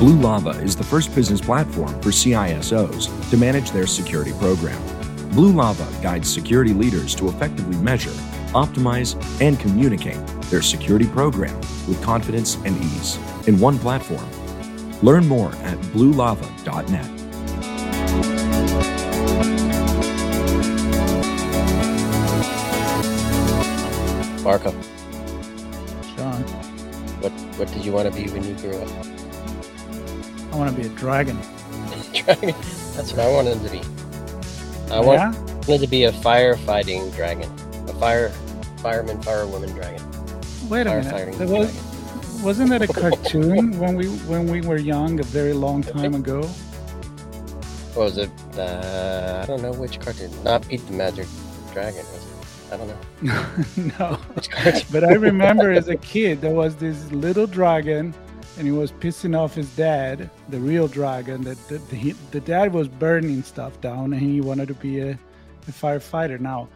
Blue Lava is the first business platform for CISOs to manage their security program. Blue Lava guides security leaders to effectively measure, optimize, and communicate their security program with confidence and ease in one platform. Learn more at bluelava.net. Marco, Sean, what what did you want to be when you grew up? I want to be a dragon. Dragon. That's what I wanted to be. I yeah? want- wanted to be a firefighting dragon, a fire fireman, firewoman dragon. Wait a minute. There was, dragon. wasn't that a cartoon when we when we were young, a very long time ago? What was it? Uh, I don't know which cartoon. Not Pete the Magic Dragon, was it? I don't know. no. But I remember as a kid, there was this little dragon, and he was pissing off his dad, the real dragon. That the, the, the dad was burning stuff down, and he wanted to be a, a firefighter. Now,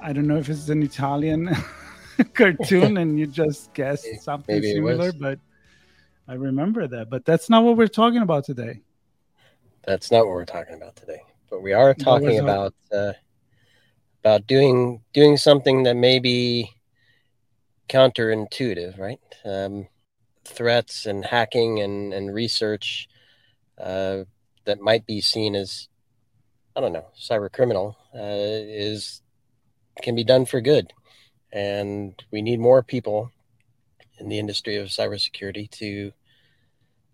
I don't know if it's an Italian cartoon, and you just guessed something maybe similar, but I remember that. But that's not what we're talking about today. That's not what we're talking about today. But we are talking about uh, about doing doing something that may be counterintuitive, right? Um, threats and hacking and and research uh, that might be seen as I don't know cyber criminal uh, is can be done for good, and we need more people in the industry of cybersecurity to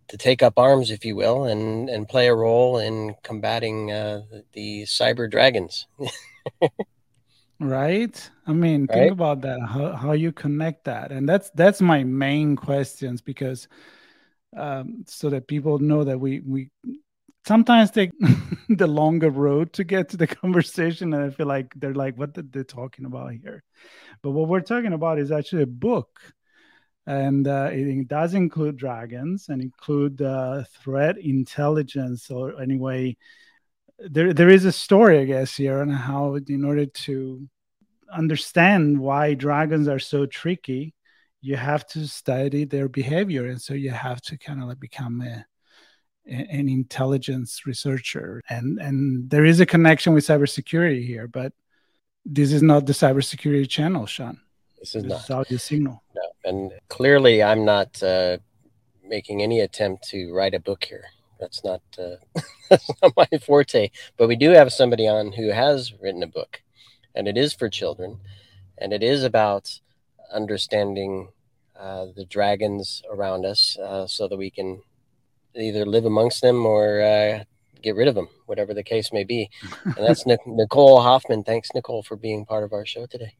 to take up arms, if you will, and and play a role in combating uh, the cyber dragons. right? I mean Right. think about that how, how you connect that. And that's that's my main questions because um, so that people know that we we sometimes take the longer road to get to the conversation and i feel like they're like what they're they talking about here? But what we're talking about is actually a book. And uh, it does include dragons and include uh, threat intelligence or anyway there there is a story, I guess, here on how in order to understand why dragons are so tricky, you have to study their behavior, and so you have to kind of like become a, an intelligence researcher. And and there is a connection with cybersecurity here, but this is not the cybersecurity channel, Sean. This is This not is audio signal. no, and clearly, I'm not uh, making any attempt to write a book here. That's not uh, that's not my forte. But we do have somebody on who has written a book, and it is for children, and it is about understanding uh, the dragons around us, uh, so that we can either live amongst them or uh, get rid of them, whatever the case may be. And that's Nic- Nicole Hoffman. Thanks, Nicole, for being part of our show today.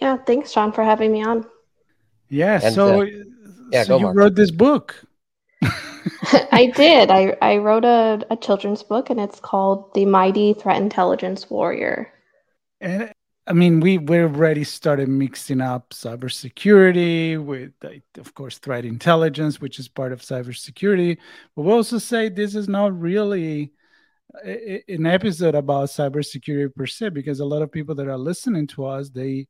Yeah, thanks, Sean, for having me on. Yeah. And, so, uh, yeah, so you Mark. wrote this book. I did. I, I wrote a, a children's book and it's called The Mighty Threat Intelligence Warrior. And I mean, we we already started mixing up cybersecurity with, of course, threat intelligence, which is part of cybersecurity. But we also say this is not really an episode about cybersecurity per se, because a lot of people that are listening to us, they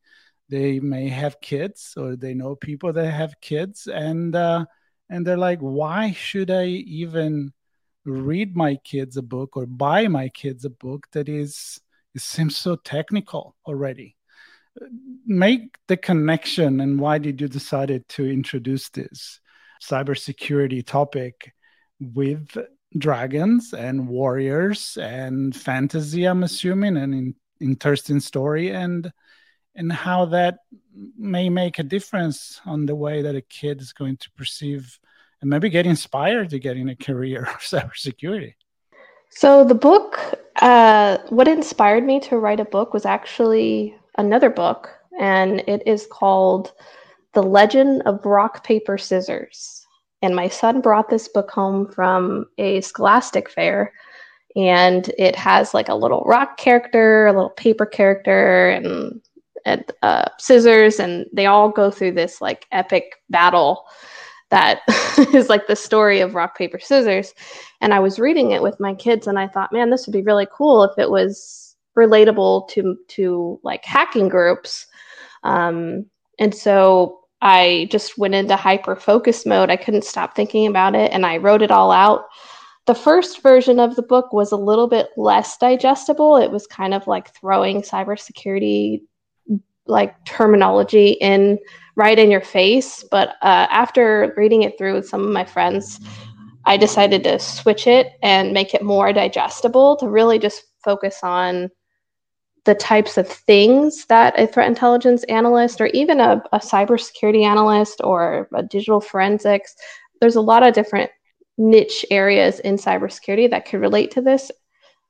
they may have kids or they know people that have kids, and uh, and they're like, why should I even read my kids a book or buy my kids a book that is it seems so technical already? Make the connection and why did you decided to introduce this cybersecurity topic with dragons and warriors and fantasy i'm assuming and in, interesting story and and how that may make a difference on the way that a kid is going to perceive and maybe get inspired to get in a career of cybersecurity so the book uh, what inspired me to write a book was actually another book and it is called the legend of rock paper scissors and my son brought this book home from a scholastic fair. And it has like a little rock character, a little paper character, and, and uh, scissors. And they all go through this like epic battle that is like the story of rock, paper, scissors. And I was reading it with my kids, and I thought, man, this would be really cool if it was relatable to to like hacking groups. Um, and so I just went into hyper focus mode. I couldn't stop thinking about it and I wrote it all out. The first version of the book was a little bit less digestible. It was kind of like throwing cybersecurity like terminology in right in your face. But uh, after reading it through with some of my friends, I decided to switch it and make it more digestible to really just focus on the types of things that a threat intelligence analyst or even a, a cybersecurity analyst or a digital forensics, there's a lot of different niche areas in cybersecurity that could relate to this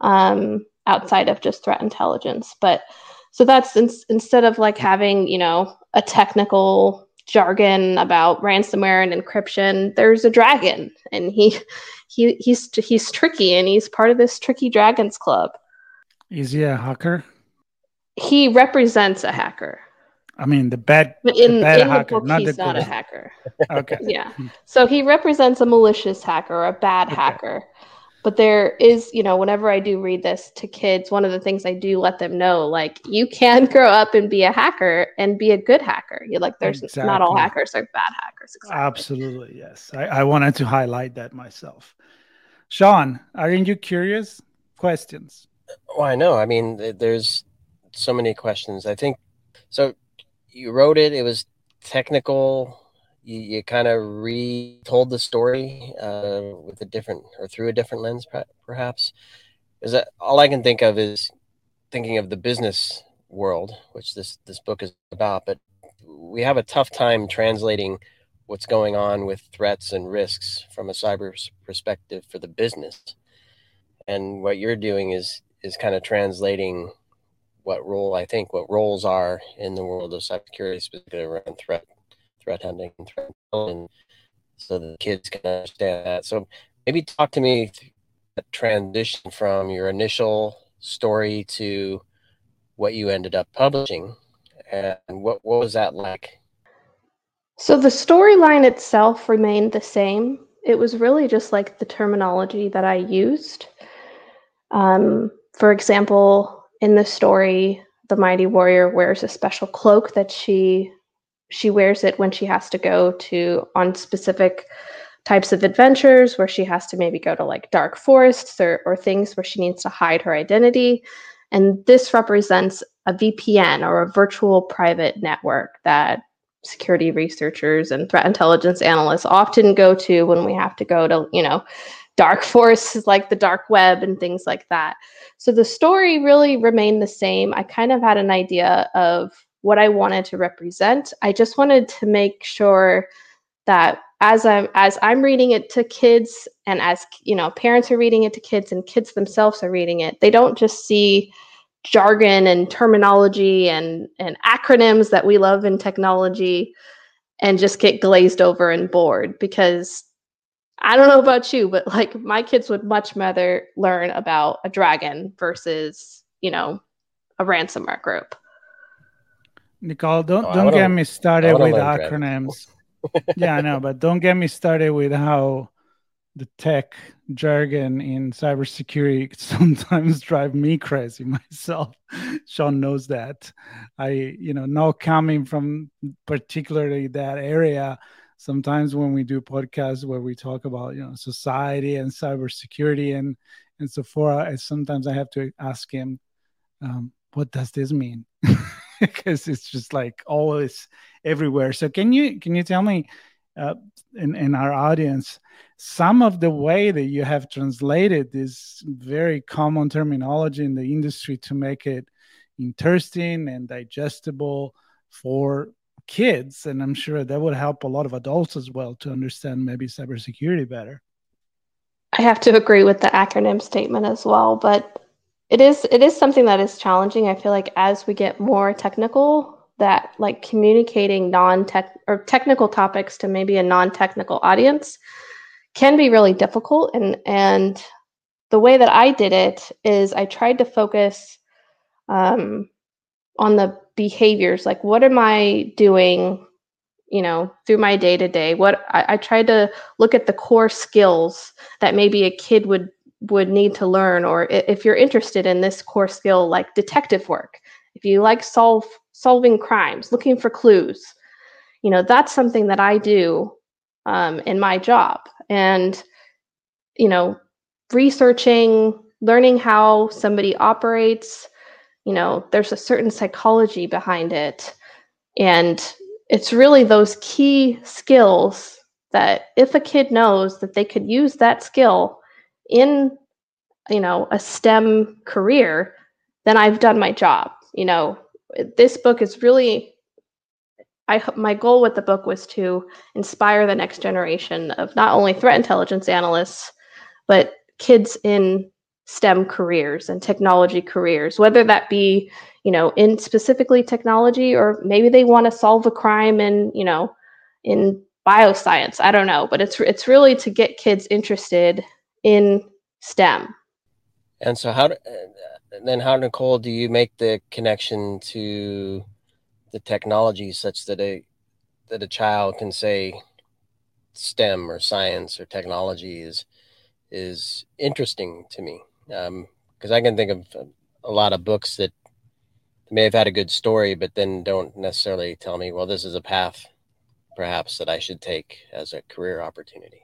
um, outside of just threat intelligence. But so that's in, instead of like having, you know, a technical jargon about ransomware and encryption, there's a dragon and he he he's he's tricky and he's part of this tricky dragons club. Is he a hacker? he represents a hacker. I mean, the bad, but in, the bad in hacker, the book, not he's the, not a hacker. okay. Yeah. So he represents a malicious hacker a bad okay. hacker. But there is, you know, whenever I do read this to kids, one of the things I do let them know, like, you can grow up and be a hacker and be a good hacker. You're like, there's exactly. not all hackers are bad hackers. Exactly. Absolutely. Yes. I, I wanted to highlight that myself. Sean, aren't you curious? Questions? Well, I know. I mean, there's so many questions. I think so. You wrote it. It was technical. You, you kind of retold the story uh, with a different or through a different lens, perhaps. Is that all I can think of is thinking of the business world, which this this book is about. But we have a tough time translating what's going on with threats and risks from a cyber perspective for the business. And what you're doing is is kind of translating what role I think what roles are in the world of cybersecurity, specifically around threat threat hunting and threat intelligence, so the kids can understand that. So maybe talk to me transition from your initial story to what you ended up publishing, and what what was that like? So the storyline itself remained the same. It was really just like the terminology that I used. Um, for example, in the story, the mighty warrior wears a special cloak that she she wears it when she has to go to on specific types of adventures where she has to maybe go to like dark forests or, or things where she needs to hide her identity. And this represents a VPN or a virtual private network that security researchers and threat intelligence analysts often go to when we have to go to, you know, dark forces like the dark web and things like that. So the story really remained the same. I kind of had an idea of what I wanted to represent. I just wanted to make sure that as I'm as I'm reading it to kids and as you know parents are reading it to kids and kids themselves are reading it, they don't just see jargon and terminology and and acronyms that we love in technology and just get glazed over and bored because I don't know about you, but like my kids would much rather learn about a dragon versus, you know, a ransomware group. Nicole, don't oh, don't get me started with acronyms. yeah, I know, but don't get me started with how the tech jargon in cybersecurity sometimes drive me crazy myself. Sean knows that. I, you know, not coming from particularly that area, sometimes when we do podcasts where we talk about you know society and cybersecurity and and so forth, sometimes I have to ask him, um, what does this mean? because it's just like always everywhere. So can you can you tell me uh, in, in our audience, some of the way that you have translated this very common terminology in the industry to make it interesting and digestible for kids. And I'm sure that would help a lot of adults as well to understand maybe cybersecurity better. I have to agree with the acronym statement as well, but it is it is something that is challenging. I feel like as we get more technical, that like communicating non-tech or technical topics to maybe a non-technical audience can be really difficult and and the way that I did it is I tried to focus um, on the behaviors like what am I doing you know through my day to day what I, I tried to look at the core skills that maybe a kid would would need to learn or if you're interested in this core skill like detective work if you like solve solving crimes looking for clues you know that's something that i do um, in my job. And you know researching learning how somebody operates you know there's a certain psychology behind it. And it's really those key skills that if a kid knows that they could use that skill in you know a stem career then i've done my job you know this book is really I my goal with the book was to inspire the next generation of not only threat intelligence analysts, but kids in STEM careers and technology careers, whether that be, you know, in specifically technology or maybe they want to solve a crime in, you know, in bioscience. I don't know, but it's it's really to get kids interested in STEM. And so, how do, then how Nicole do you make the connection to the technology such that a that a child can say STEM or science or technology is is interesting to me because um, I can think of a lot of books that may have had a good story, but then don't necessarily tell me, well, this is a path perhaps that I should take as a career opportunity.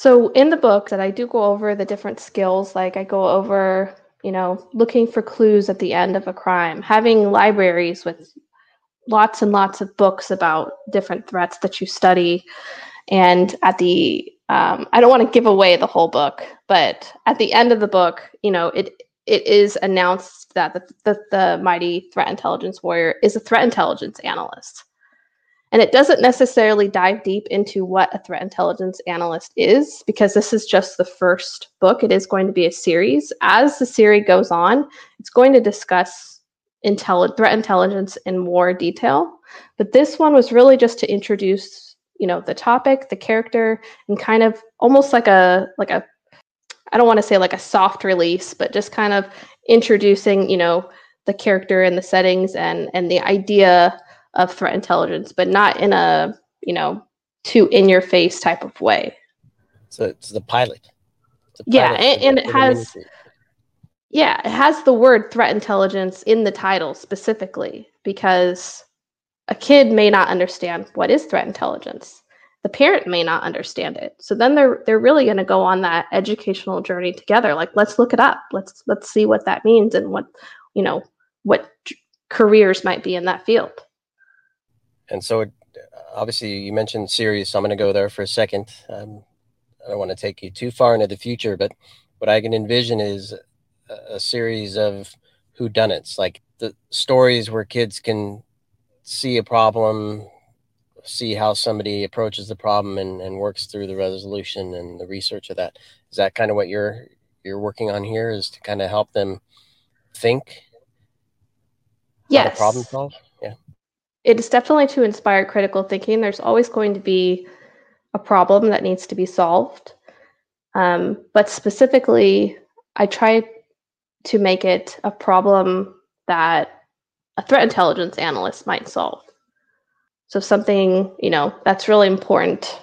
So in the book that I do go over the different skills, like I go over, you know, looking for clues at the end of a crime, having libraries with lots and lots of books about different threats that you study. And at the, um, I don't want to give away the whole book, but at the end of the book, you know, it it is announced that the, the, the mighty threat intelligence warrior is a threat intelligence analyst. And it doesn't necessarily dive deep into what a threat intelligence analyst is, because this is just the first book. It is going to be a series. As the series goes on, it's going to discuss threat intelligence in more detail. But this one was really just to introduce, you know, the topic, the character, and kind of almost like a like a I don't want to say like a soft release, but just kind of introducing, you know, the character and the settings and and the idea of threat intelligence, but not in a, you know, too in your face type of way. So it's the pilot. It's yeah, and, and it has yeah, it has the word threat intelligence in the title specifically because a kid may not understand what is threat intelligence. The parent may not understand it. So then they're they're really going to go on that educational journey together. Like let's look it up. Let's let's see what that means and what, you know, what careers might be in that field. And so it, obviously you mentioned series, so I'm going to go there for a second. Um, I don't want to take you too far into the future, but what I can envision is a series of whodunits, like the stories where kids can see a problem, see how somebody approaches the problem and, and works through the resolution and the research of that. Is that kind of what you're you're working on here? Is to kind of help them think? Yes. problem solve. It is definitely to inspire critical thinking. There's always going to be a problem that needs to be solved. Um, but specifically, I try to make it a problem that a threat intelligence analyst might solve. So something, you know, that's really important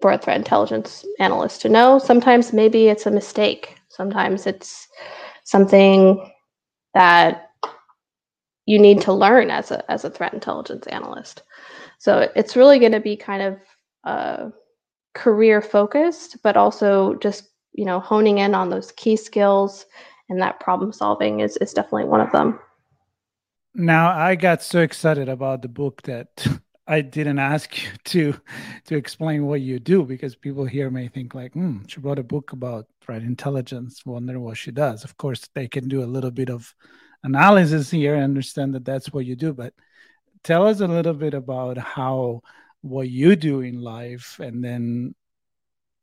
for a threat intelligence analyst to know. Sometimes maybe it's a mistake. Sometimes it's something that you need to learn as a as a threat intelligence analyst. So it's really going to be kind of uh, career focused, but also just you know honing in on those key skills and that problem solving is is definitely one of them now i got so excited about the book that I didn't ask you to to explain what you do because people here may think like, hmm, she wrote a book about threat intelligence. Wonder what she does. Of course, they can do a little bit of analysis here I understand that that's what you do. But tell us a little bit about how what you do in life, and then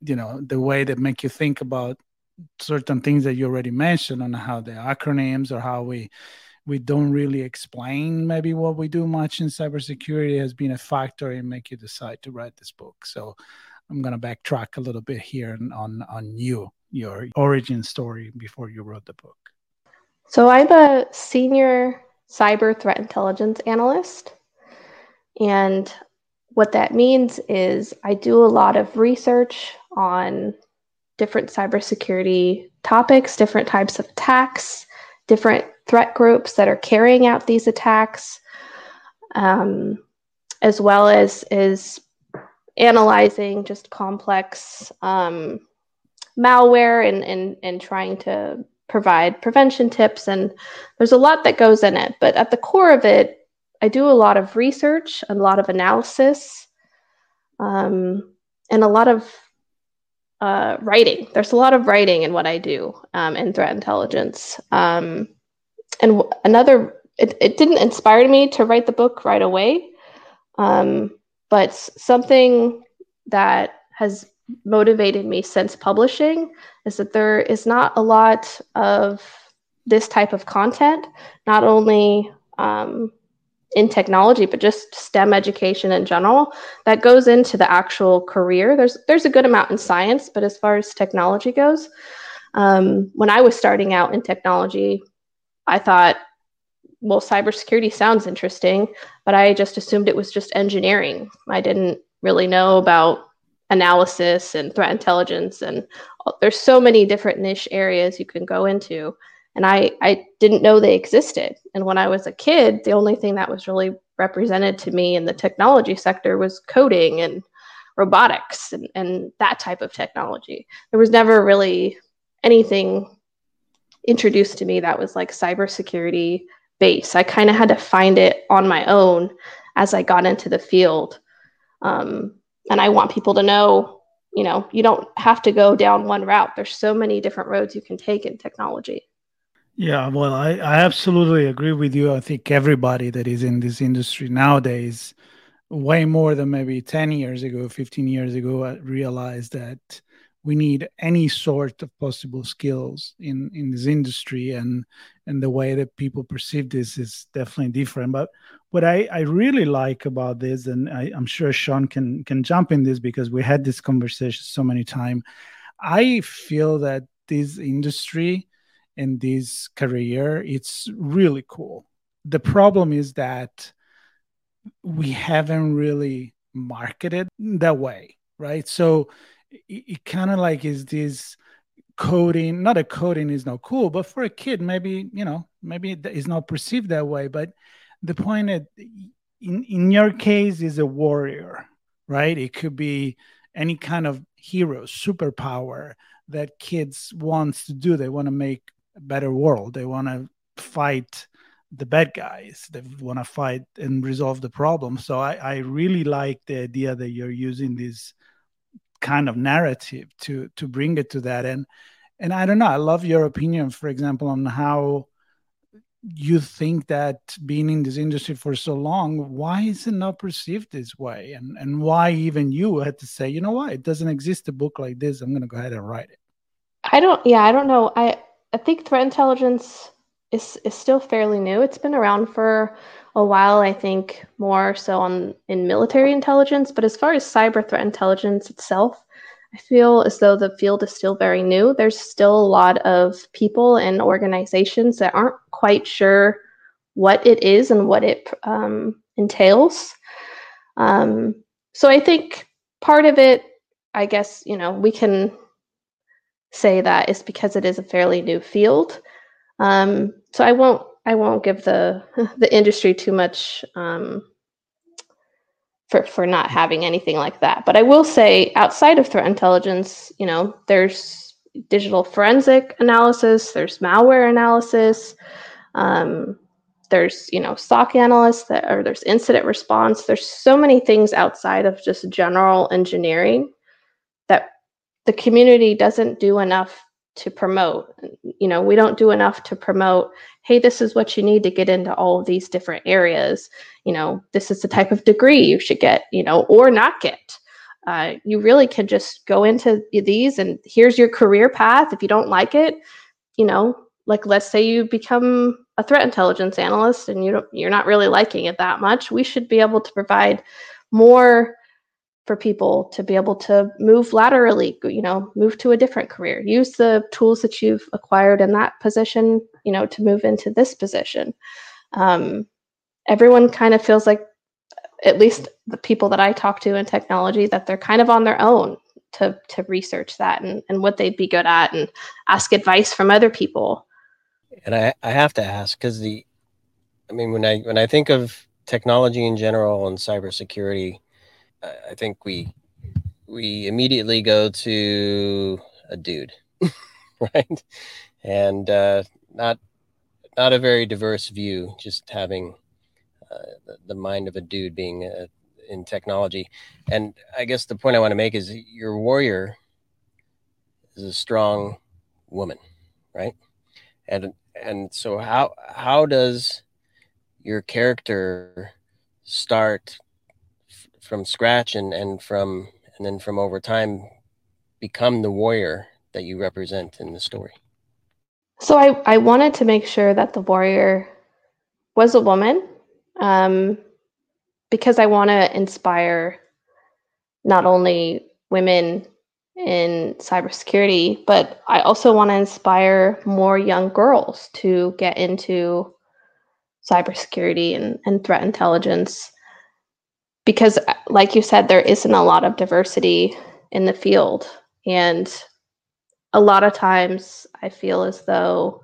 you know the way that make you think about certain things that you already mentioned on how the acronyms or how we we don't really explain maybe what we do much in cybersecurity has been a factor in make you decide to write this book. So I'm going to backtrack a little bit here on on you, your origin story before you wrote the book. So I'm a senior cyber threat intelligence analyst. And what that means is I do a lot of research on different cybersecurity topics, different types of attacks, different threat groups that are carrying out these attacks, um, as well as is analyzing just complex um, malware and, and, and trying to provide prevention tips. And there's a lot that goes in it. But at the core of it, I do a lot of research, a lot of analysis, um, and a lot of uh, writing. There's a lot of writing in what I do um, in threat intelligence. Um, and w- another, it, it didn't inspire me to write the book right away, um, but something that has motivated me since publishing is that there is not a lot of this type of content, not only um, in technology, but just STEM education in general that goes into the actual career. There's there's a good amount in science, but as far as technology goes, um, when I was starting out in technology, I thought, well, cybersecurity sounds interesting, but I just assumed it was just engineering. I didn't really know about analysis and threat intelligence, and there's so many different niche areas you can go into and I I didn't know they existed. And when I was a kid, the only thing that was really represented to me in the technology sector was coding and robotics and, and that type of technology. There was never really anything introduced to me that was like cybersecurity base. I kind of had to find it on my own as I got into the field. Um, and I want people to know, you know, you don't have to go down one route. There's so many different roads you can take in technology. Yeah, well, I, I absolutely agree with you. I think everybody that is in this industry nowadays, way more than maybe 10 years ago, 15 years ago, uh, realized that we need any sort of possible skills in, in this industry and and the way that people perceive this is definitely different. But what I, I really like about this, and I, I'm sure Sean can can jump in this because we had this conversation so many times. I feel that this industry and this career it's really cool the problem is that we haven't really marketed that way right so it, it kind of like is this coding not a coding is not cool but for a kid maybe you know maybe it's not perceived that way but the point in, in your case is a warrior right it could be any kind of hero superpower that kids wants to do they want to make a better world. They want to fight the bad guys. They want to fight and resolve the problem. So I, I really like the idea that you're using this kind of narrative to to bring it to that. And and I don't know. I love your opinion, for example, on how you think that being in this industry for so long, why is it not perceived this way? And and why even you had to say, you know what, it doesn't exist a book like this. I'm gonna go ahead and write it. I don't yeah, I don't know. I I think threat intelligence is is still fairly new. It's been around for a while, I think more so on in military intelligence, but as far as cyber threat intelligence itself, I feel as though the field is still very new. There's still a lot of people and organizations that aren't quite sure what it is and what it um, entails. Um, so I think part of it, I guess, you know, we can say that is because it is a fairly new field. Um, so I won't I won't give the the industry too much um, for for not having anything like that. But I will say, outside of threat intelligence, you know, there's digital forensic analysis, there's malware analysis, um, there's you know SOC analysts that, or there's incident response. There's so many things outside of just general engineering that the community doesn't do enough to promote. You know, we don't do enough to promote, hey, this is what you need to get into all of these different areas. You know, this is the type of degree you should get, you know, or not get. Uh, you really can just go into these and here's your career path. If you don't like it, you know, like let's say you become a threat intelligence analyst and you don't, you're not really liking it that much, we should be able to provide more for people to be able to move laterally, you know, move to a different career. Use the tools that you've acquired in that position, you know, to move into this position. Um, everyone kind of feels like, at least the people that I talk to in technology, that they're kind of on their own to to research that and, and what they'd be good at and ask advice from other people. And I, I have to ask because the I mean when I when I think of technology in general and cybersecurity, I think we we immediately go to a dude, right? And uh, not not a very diverse view. Just having uh, the, the, mind of a dude being uh, in technology. And I guess the point I want to make is your warrior is a strong woman, right? And and so how how does your character start from scratch and and from and then from over time become the warrior that you represent in the story? So i i wanted to make sure that the warrior was a woman um, because i want to inspire not only women in cybersecurity but i also want to inspire more young girls to get into cybersecurity and, and threat intelligence. Because uh, like you said there isn't a lot of diversity in the field. And a lot of times i feel as though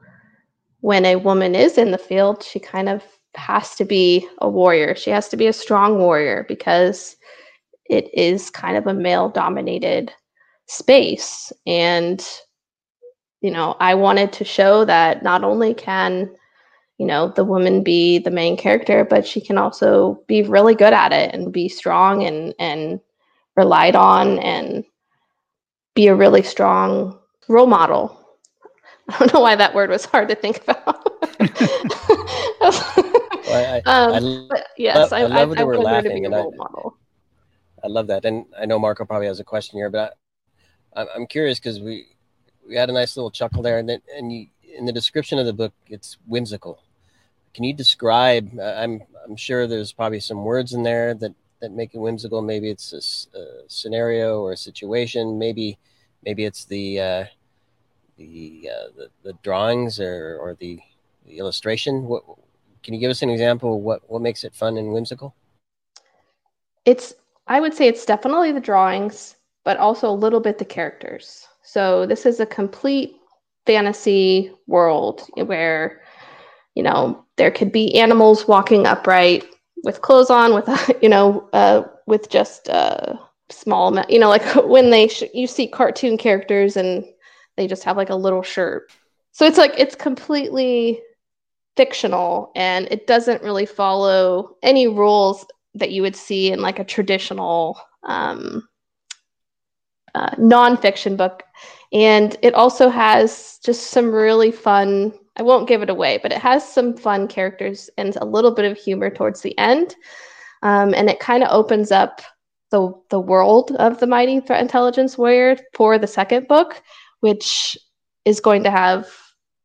when a woman is in the field she kind of has to be a warrior. She has to be a strong warrior because it is kind of a male dominated space. And you know i wanted to show that not only can you know the woman be the main character but she can also be really good at it and be strong and and relied on and be a really strong role model. I don't know why that word was hard to think about. Well, I, um, I, yes i, I love that we're laughing and I, I love that. And i know marco probably has a question here but I, i'm curious because we we had a nice little chuckle there and then and you in the description of the book it's whimsical can you describe? I'm I'm sure there's probably some words in there that that make it whimsical. Maybe it's a, a scenario or a situation. Maybe maybe it's the uh, the, uh, the, the drawings or or the, the illustration. What can you give us an example? what what makes it fun and whimsical? It's I would say it's definitely the drawings, but also a little bit the characters. So this is a complete fantasy world where you know there could be animals walking upright with clothes on with a, you know uh, with just a small you know like when they sh- you see cartoon characters and they just have like a little shirt so it's like it's completely fictional and it doesn't really follow any rules that you would see in like a traditional um, uh, nonfiction book and it also has just some really fun I won't give it away, but it has some fun characters and a little bit of humor towards the end. Um, and it kind of opens up the the world of the Mighty Threat Intelligence Warrior for the second book, which is going to have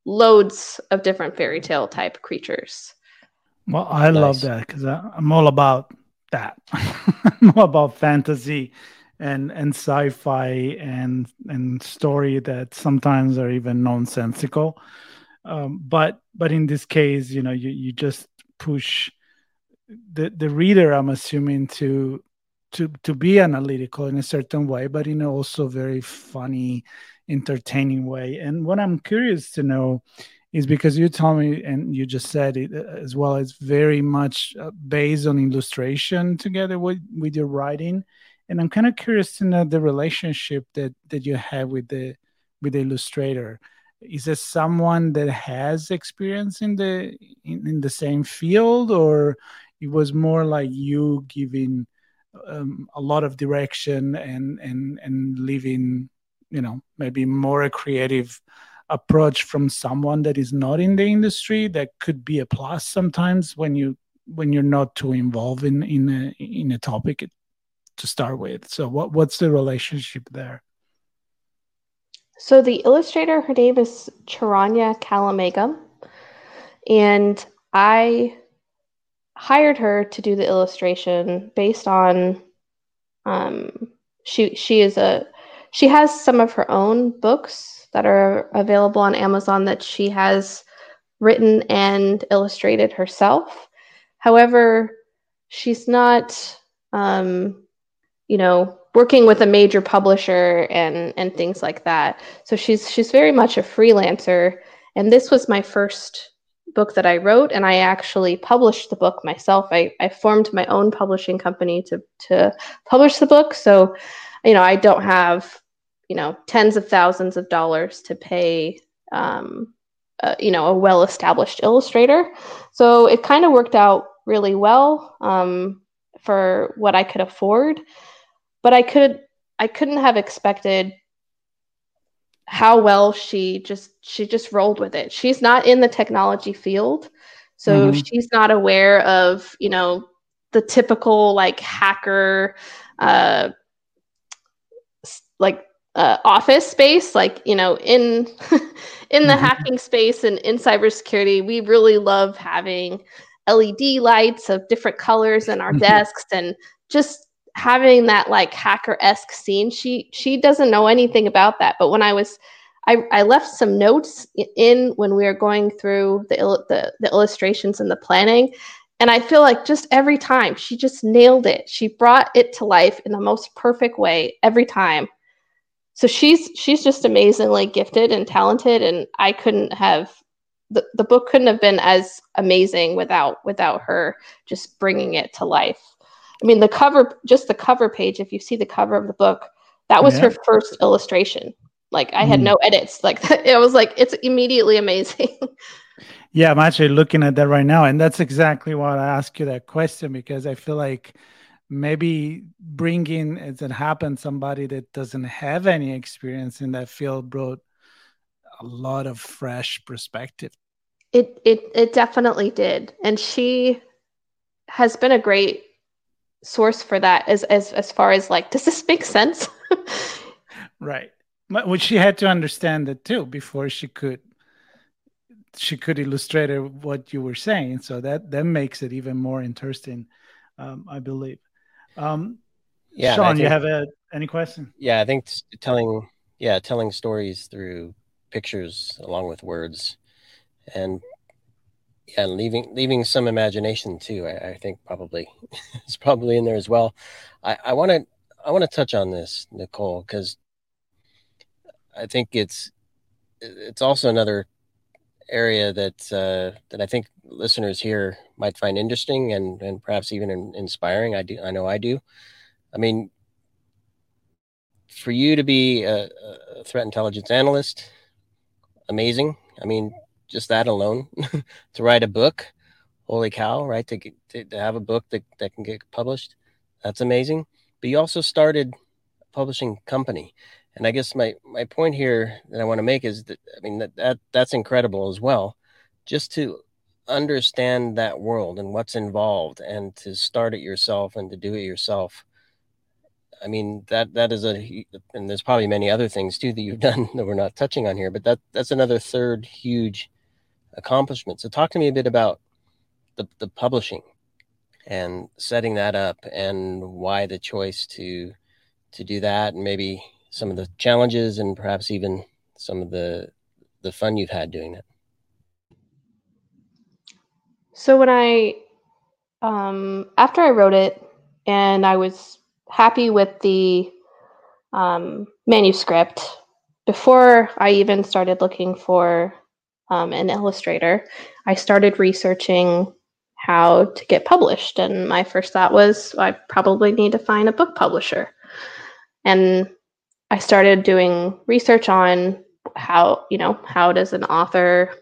loads of different fairy tale type creatures. Well, I nice. love that because I'm all about that. I'm all about fantasy and and sci-fi and and story that sometimes are even nonsensical. Um, but but in this case you know you, you just push the the reader i'm assuming to to to be analytical in a certain way but in also very funny entertaining way. And what i'm curious to know is because you told me and you just said it uh, as well it's very much uh, based on illustration together with with your writing and i'm kind of curious to know the relationship that that you have with the with the illustrator. Is it someone that has experience in the in, in the same field or it was more like you giving um, a lot of direction and and and leaving you know maybe more a creative approach from someone that is not in the industry? That could be a plus sometimes when you when you're not too involved in in a in a topic to start with so what what's the relationship there so the illustrator, her name is Charanya Kalamegam, and I hired her to do the illustration based on um, she she is a she has some of her own books that are available on Amazon that she has written and illustrated herself. However, she's not um, you know working with a major publisher and and things like that. So she's she's very much a freelancer and this was my first book that I wrote and I actually published the book myself. I, I formed my own publishing company to to publish the book. So, you know, I don't have, you know, tens of thousands of dollars to pay um, uh, you know, a well-established illustrator. So it kind of worked out really well um, for what I could afford but I could I couldn't have expected how well she just she just rolled with it. She's not in the technology field, so mm-hmm. she's not aware of you know the typical like hacker uh like uh, office space like you know in in the mm-hmm. hacking space and in cybersecurity we really love having led lights of different colors in our desks and just having that like hacker-esque scene she she doesn't know anything about that. But when i was i, I left some notes in when we were going through the, the the illustrations and the planning. And i feel like just every time she just nailed it. She brought it to life in the most perfect way every time. So she's she's just amazingly gifted and talented and i couldn't have the, the book couldn't have been as amazing without without her just bringing it to life I mean, the cover, just the cover page, if you see the cover of the book, that was yeah. her first illustration. Like I had mm. no edits. Like it was like it's immediately amazing. yeah, I'm actually looking at that right now, and that's exactly why I asked you that question because I feel like maybe bringing as it happened somebody that doesn't have any experience in that field brought a lot of fresh perspective. It it it definitely did, and she has been a great source for that as as as far as like does this make sense? Right. Which she had to understand it too before she could she could illustrate what you were saying. So that that makes it even more interesting um, i believe. Um, yeah sean think, you have a, any question? Yeah i think telling yeah telling stories through pictures along with words and yeah, leaving leaving some imagination too. I, I think probably it's probably in there as well. I want to I want to touch on this, Nicole, because I think it's it's also another area that uh, that I think listeners here might find interesting and and perhaps even in, inspiring. I do I know I do. I mean, for you to be a, a threat intelligence analyst, amazing. I mean, just that alone to write a book holy cow right to, get, to, to have a book that, that can get published that's amazing. But you also started a publishing company. And i guess my my point here that i want to make is that i mean that, that that's incredible as well. Just to understand that world and what's involved and to start it yourself and to do it yourself i mean that that is a and there's probably many other things too that you've done that we're not touching on here but that that's another third huge accomplishment. So talk to me a bit about the, the publishing and setting that up and why the choice to to do that and maybe some of the challenges and perhaps even some of the the fun you've had doing it. So when I um after I wrote it and I was happy with the um manuscript before I even started looking for um, an illustrator, I started researching how to get published. And my first thought was, I probably need to find a book publisher. And I started doing research on how you know how does an author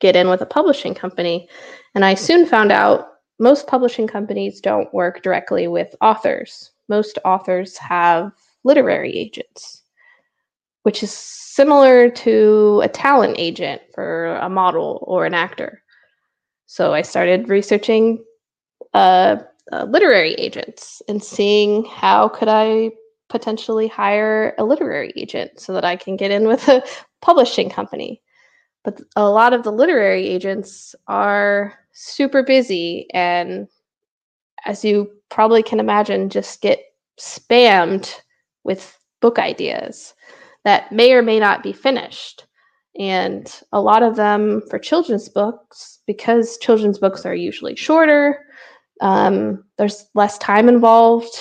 get in with a publishing company and i soon found out most publishing companies don't work directly with authors most authors have literary agents which is similar to a talent agent for a model or an actor so i started researching uh, uh, literary agents and seeing how could i potentially hire a literary agent so that I can get in with a publishing company. But a lot of the literary agents are super busy and as you probably can imagine just get spammed with book ideas that may or may not be finished. And a lot of them for children's books, because children's books are usually shorter, um, there's less time involved.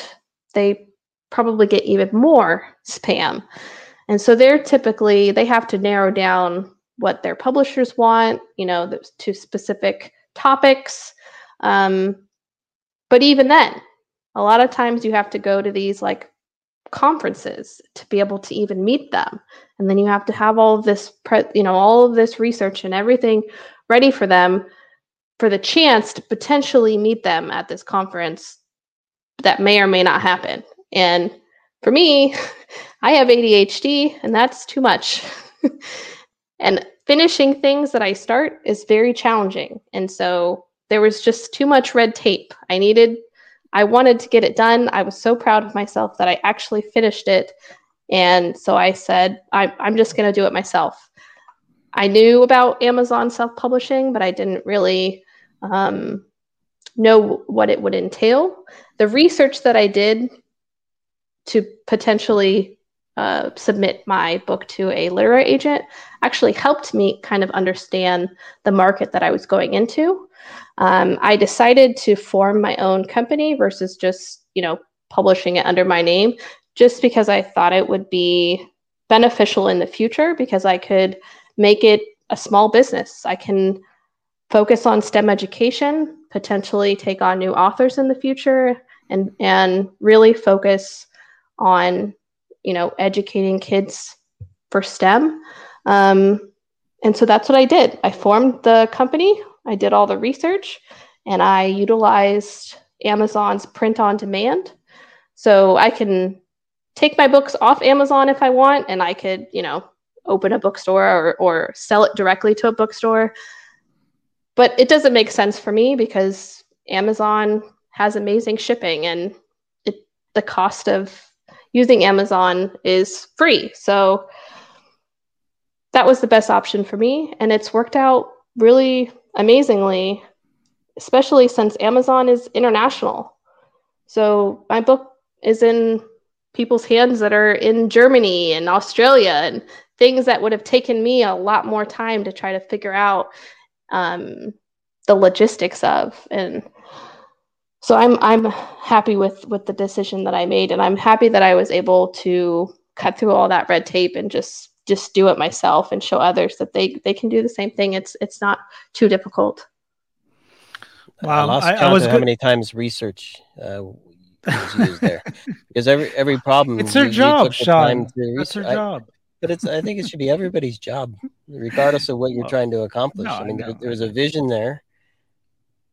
They probably get even more spam. And so they're typically they have to narrow down what their publishers want, you know, to specific topics. Um, but even then, a lot of times you have to go to these like conferences to be able to even meet them, and then you have to have all of this, pre- you know, all of this research and everything ready for them for the chance to potentially meet them at this conference that may or may not happen. And for me, I have ADHD and that's too much. and finishing things that I start is very challenging. And so there was just too much red tape. I needed, I wanted to get it done. I was so proud of myself that I actually finished it. And so I said, I'm, I'm just going to do it myself. I knew about Amazon self publishing, but I didn't really um, know what it would entail. The research that I did to potentially uh, submit my book to a literary agent actually helped me kind of understand the market that I was going into. Um, I decided to form my own company versus just, you know, publishing it under my name, just because I thought it would be beneficial in the future because I could make it a small business. I can focus on STEM education, potentially take on new authors in the future, and and really focus on you know educating kids for STEM. Um, and so that's what I did. I formed the company. I did all the research, and I utilized Amazon's print on demand. So I can take my books off Amazon if I want, and I could, you know, open a bookstore or, or sell it directly to a bookstore. But it doesn't make sense for me because Amazon has amazing shipping and it, the cost of using Amazon is free. So that was the best option for me. And it's worked out really amazingly, especially since Amazon is international. So my book is in people's hands that are in Germany and Australia and things that would have taken me a lot more time to try to figure out um, the logistics of. And so I'm I'm happy with with the decision that I made, and I'm happy that I was able to cut through all that red tape and just just do it myself and show others that they they can do the same thing. It's it's not too difficult. Wow, I lost I, count I was how good. many times research uh, was used there because every every problem. It's her job, Sean. It's her job. but it's I think it should be everybody's job, regardless of what you're well, trying to accomplish. No, I mean, there, there was a vision there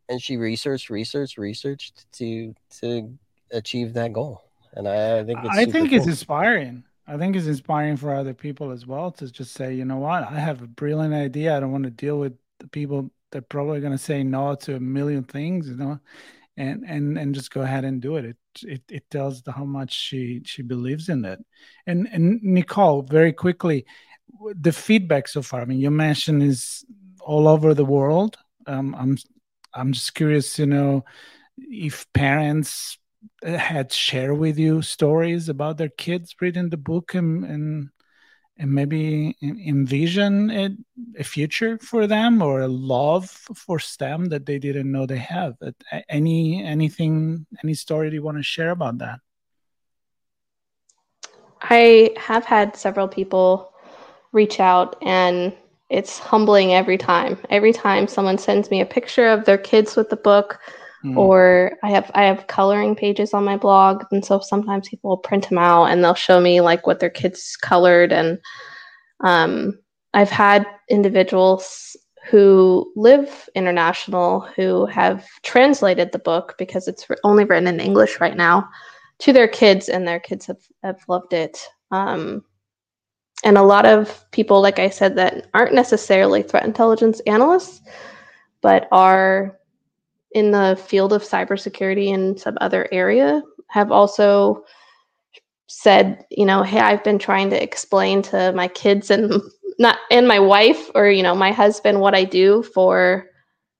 and she researched, researched, researched to to achieve that goal. And I, I think it's I think cool. it's inspiring. I think it's inspiring for other people as well to just say, you know what, I have a brilliant idea. I don't want to deal with the people that probably going to say no to a million things, you know, and and and just go ahead and do it. It it, it tells how much she she believes in it. And and Nicole, very quickly, the feedback so far. I mean, you mentioned is all over the world. Um, I'm I'm just curious to know if parents had share with you stories about their kids reading the book and and, and maybe envision it, a future for them or a love for STEM that they didn't know they have. Any anything, any story you want to share about that? I have had several people reach out and it's humbling every time. Every time someone sends me a picture of their kids with the book, mm. or I have I have coloring pages on my blog, and so sometimes people will print them out and they'll show me like what their kids colored, and Um, I've had individuals who live international who have translated the book because it's only written in English right now to their kids, and their kids have, have loved it. Um, and a lot of people, like I said, that aren't necessarily threat intelligence analysts, but are in the field of cybersecurity and some other area, have also said, you know, hey, I've been trying to explain to my kids and not and my wife or you know my husband what I do for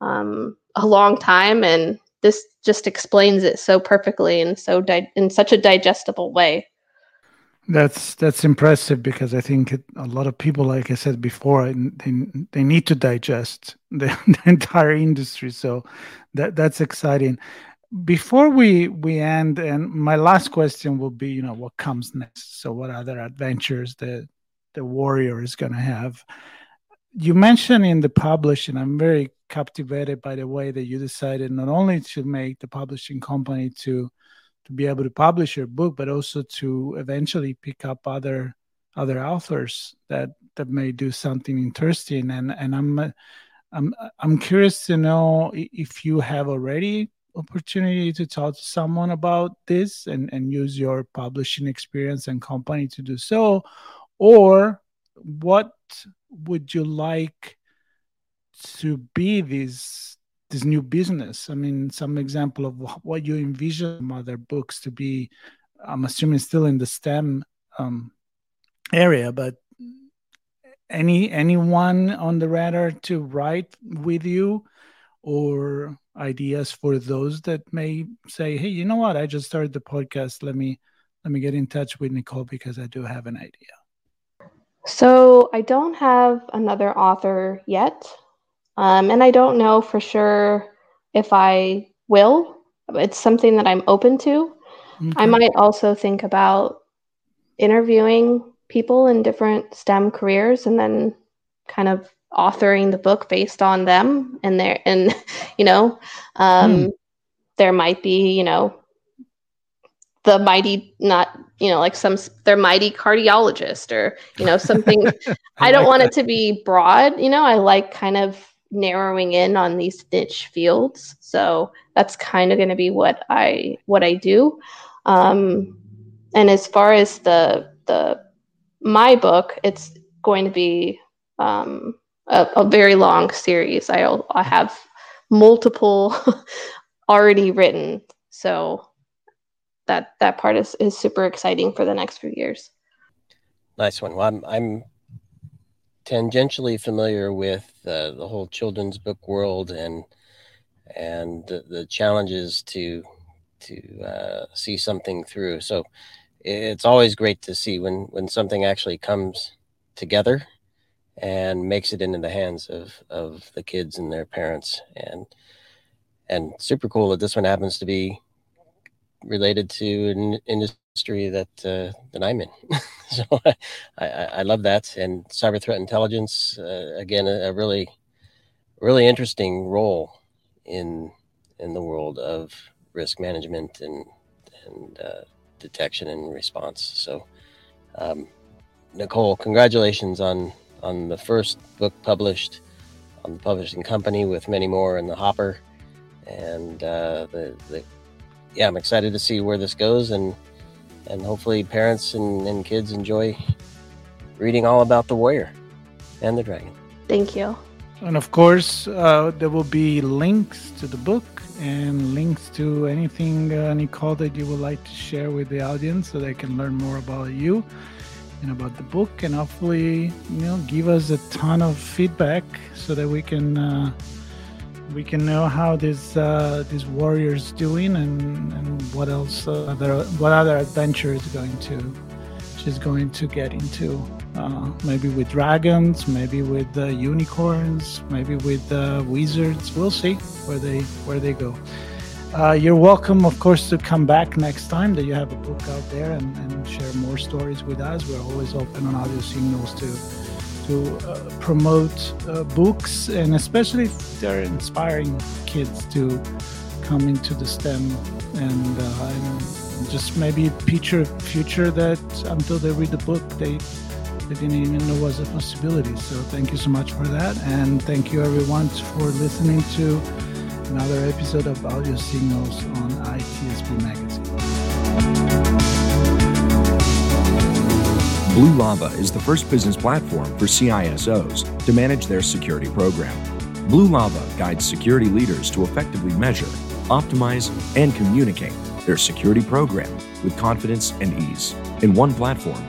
um, a long time, and this just explains it so perfectly and so di- in such a digestible way. That's that's impressive because I think it, a lot of people, like I said before, they they need to digest the, the entire industry. So that that's exciting. Before we we end, and my last question will be, you know, what comes next? So what other adventures the the warrior is going to have? You mentioned in the publishing, I'm very captivated by the way that you decided not only to make the publishing company to to be able to publish your book, but also to eventually pick up other other authors that that may do something interesting. And and I'm I'm I'm curious to know if you have already opportunity to talk to someone about this and and use your publishing experience and company to do so, or what would you like to be this this new business? I mean, some example of what you envision other books to be. I'm assuming still in the STEM um, area, but any anyone on the radar to write with you, or ideas for those that may say, "Hey, you know what? I just started the podcast. Let me let me get in touch with Nicole because I do have an idea." So I don't have another author yet. Um, and I don't know for sure if I will. It's something that I'm open to. Okay. I might also think about interviewing people in different STEM careers and then kind of authoring the book based on them and their and you know um, hmm. there might be you know the mighty not you know like some their mighty cardiologist or you know something i, I don't want that. it to be broad you know i like kind of narrowing in on these niche fields. So that's kind of going to be what I what I do. Um, and as far as the the my book, it's going to be um, a, a, very long series. I'll I have multiple already written, so that that part is is super exciting for the next few years. Nice one. Well, I'm I'm tangentially familiar with uh, the whole children's book world and and the, challenges to to uh, see something through. So it's always great to see when when something actually comes together and makes it into the hands of of the kids and their parents and and super cool that this one happens to be related to an industry that uh, that I'm in. so I, I, love that, and cyber threat intelligence uh, again a, a, really really interesting role in in the world of risk management and and uh, detection and response. So, um, Nicole, congratulations on on the first book published on the publishing company with many more in the hopper, and uh, the the yeah, I'm excited to see where this goes and and hopefully parents and, and kids enjoy reading all about the warrior and the dragon. Thank you. And of course, uh, there will be links to the book and links to anything, uh, Nicole, that you would like to share with the audience so they can learn more about you and about the book and hopefully, you know, give us a ton of feedback so that we can. Uh, we can know how this uh, this warrior is doing and, and what else uh, other what other adventure is going to she's going to get into. Uh, maybe with dragons maybe with uh, unicorns maybe with uh, wizards. We'll see where they where they go. Uh, you're welcome of course to come back next time that you have a book out there and, and share more stories with us. We're always open on audio signals to to uh, promote uh, books and especially if they're inspiring kids to come into the STEM and, uh, and just maybe picture future that until they read the book they they didn't even know was a possibility. So thank you so much for that. And thank you everyone for listening to another episode of Audio Signals on ITSP Magazine. Blue Lava is the first business platform for CISOs to manage their security program. Blue Lava guides security leaders to effectively measure, optimize, and communicate their security program with confidence and ease in one platform.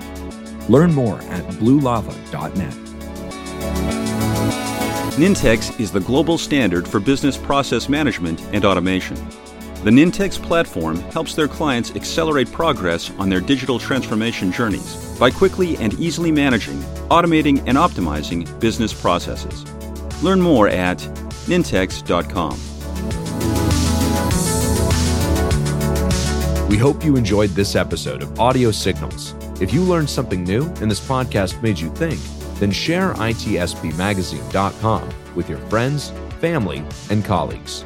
Learn more at bluelava.net. Nintex is the global standard for business process management and automation. The Nintex platform helps their clients accelerate progress on their digital transformation journeys by quickly and easily managing, automating, and optimizing business processes. Learn more at nintex.com. We hope you enjoyed this episode of Audio Signals. If you learned something new and this podcast made you think, then share itspmagazine.com with your friends, family, and colleagues.